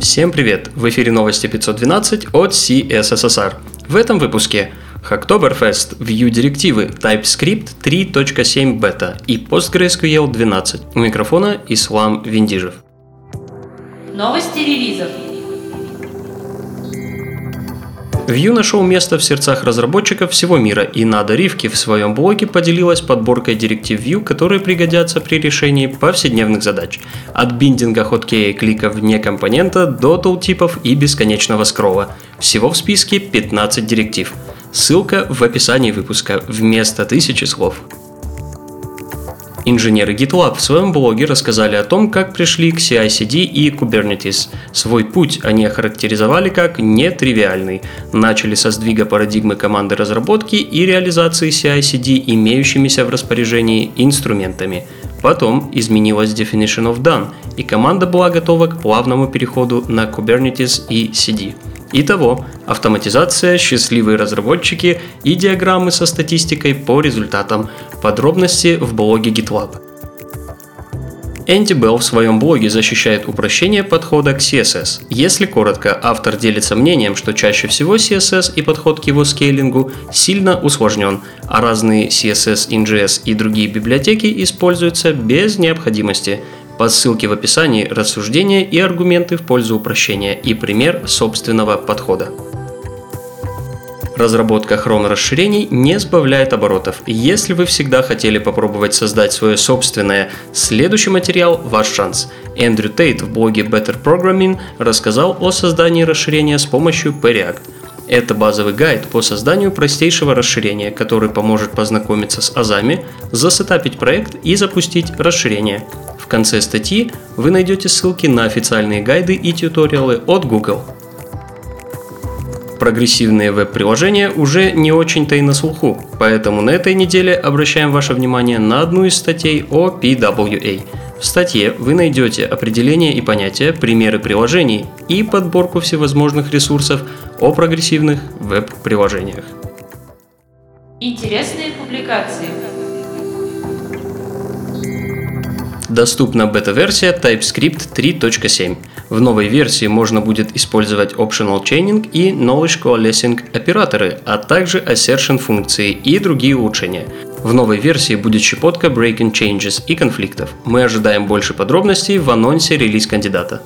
Всем привет! В эфире новости 512 от CSSR. В этом выпуске Hacktoberfest, Vue директивы, TypeScript 3.7 бета и PostgreSQL 12. У микрофона Ислам Виндижев. Новости релизов. Vue нашел место в сердцах разработчиков всего мира, и Нада Ривки в своем блоге поделилась подборкой директив Vue, которые пригодятся при решении повседневных задач. От биндинга хоткея и клика вне компонента до тултипов и бесконечного скролла. Всего в списке 15 директив. Ссылка в описании выпуска вместо тысячи слов. Инженеры GitLab в своем блоге рассказали о том, как пришли к CI-CD и Kubernetes. Свой путь они охарактеризовали как нетривиальный. Начали со сдвига парадигмы команды разработки и реализации CI-CD имеющимися в распоряжении инструментами. Потом изменилась Definition of Done, и команда была готова к плавному переходу на Kubernetes и CD. Итого, автоматизация, счастливые разработчики и диаграммы со статистикой по результатам. Подробности в блоге GitLab. Энди Белл в своем блоге защищает упрощение подхода к CSS. Если коротко, автор делится мнением, что чаще всего CSS и подход к его скейлингу сильно усложнен, а разные CSS, NGS и другие библиотеки используются без необходимости – по ссылке в описании рассуждения и аргументы в пользу упрощения и пример собственного подхода. Разработка Chrome расширений не сбавляет оборотов. Если вы всегда хотели попробовать создать свое собственное, следующий материал – ваш шанс. Эндрю Тейт в блоге Better Programming рассказал о создании расширения с помощью PReact. Это базовый гайд по созданию простейшего расширения, который поможет познакомиться с азами, засетапить проект и запустить расширение. В конце статьи вы найдете ссылки на официальные гайды и тьюториалы от Google. Прогрессивные веб-приложения уже не очень-то и на слуху, поэтому на этой неделе обращаем ваше внимание на одну из статей о PWA. В статье вы найдете определение и понятия, примеры приложений и подборку всевозможных ресурсов о прогрессивных веб-приложениях. Интересные публикации. Доступна бета-версия TypeScript 3.7. В новой версии можно будет использовать Optional Chaining и Knowledge Coalescing операторы, а также Assertion функции и другие улучшения. В новой версии будет щепотка Breaking Changes и конфликтов. Мы ожидаем больше подробностей в анонсе релиз кандидата.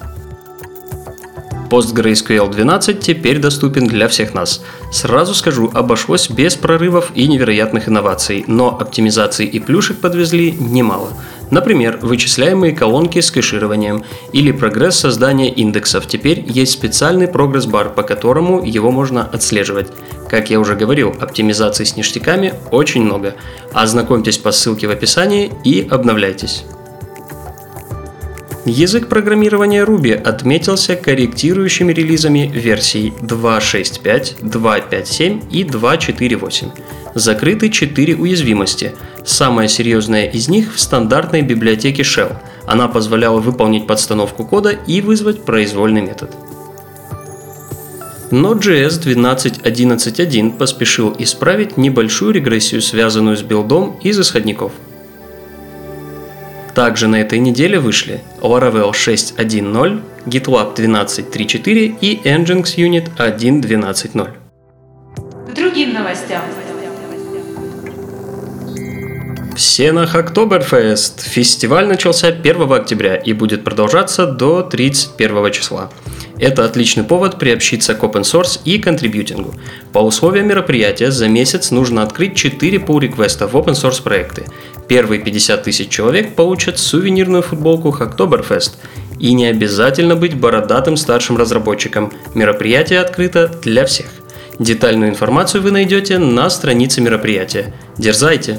PostgreSQL 12 теперь доступен для всех нас. Сразу скажу, обошлось без прорывов и невероятных инноваций, но оптимизаций и плюшек подвезли немало. Например, вычисляемые колонки с кэшированием или прогресс создания индексов. Теперь есть специальный прогресс-бар, по которому его можно отслеживать. Как я уже говорил, оптимизаций с ништяками очень много. Ознакомьтесь по ссылке в описании и обновляйтесь. Язык программирования Ruby отметился корректирующими релизами версий 2.6.5, 2.5.7 и 2.4.8. Закрыты 4 уязвимости. Самая серьезная из них в стандартной библиотеке Shell. Она позволяла выполнить подстановку кода и вызвать произвольный метод. Node.js 12.11.1 поспешил исправить небольшую регрессию, связанную с билдом из исходников – также на этой неделе вышли Laravel 6.1.0, GitLab 12.3.4 и Nginx Unit 1.12.0. К другим новостям. Все на Hacktoberfest. Фестиваль начался 1 октября и будет продолжаться до 31 числа. Это отличный повод приобщиться к open source и контрибьютингу. По условиям мероприятия за месяц нужно открыть 4 pull реквеста в open source проекты. Первые 50 тысяч человек получат сувенирную футболку Hacktoberfest. И не обязательно быть бородатым старшим разработчиком. Мероприятие открыто для всех. Детальную информацию вы найдете на странице мероприятия. Дерзайте!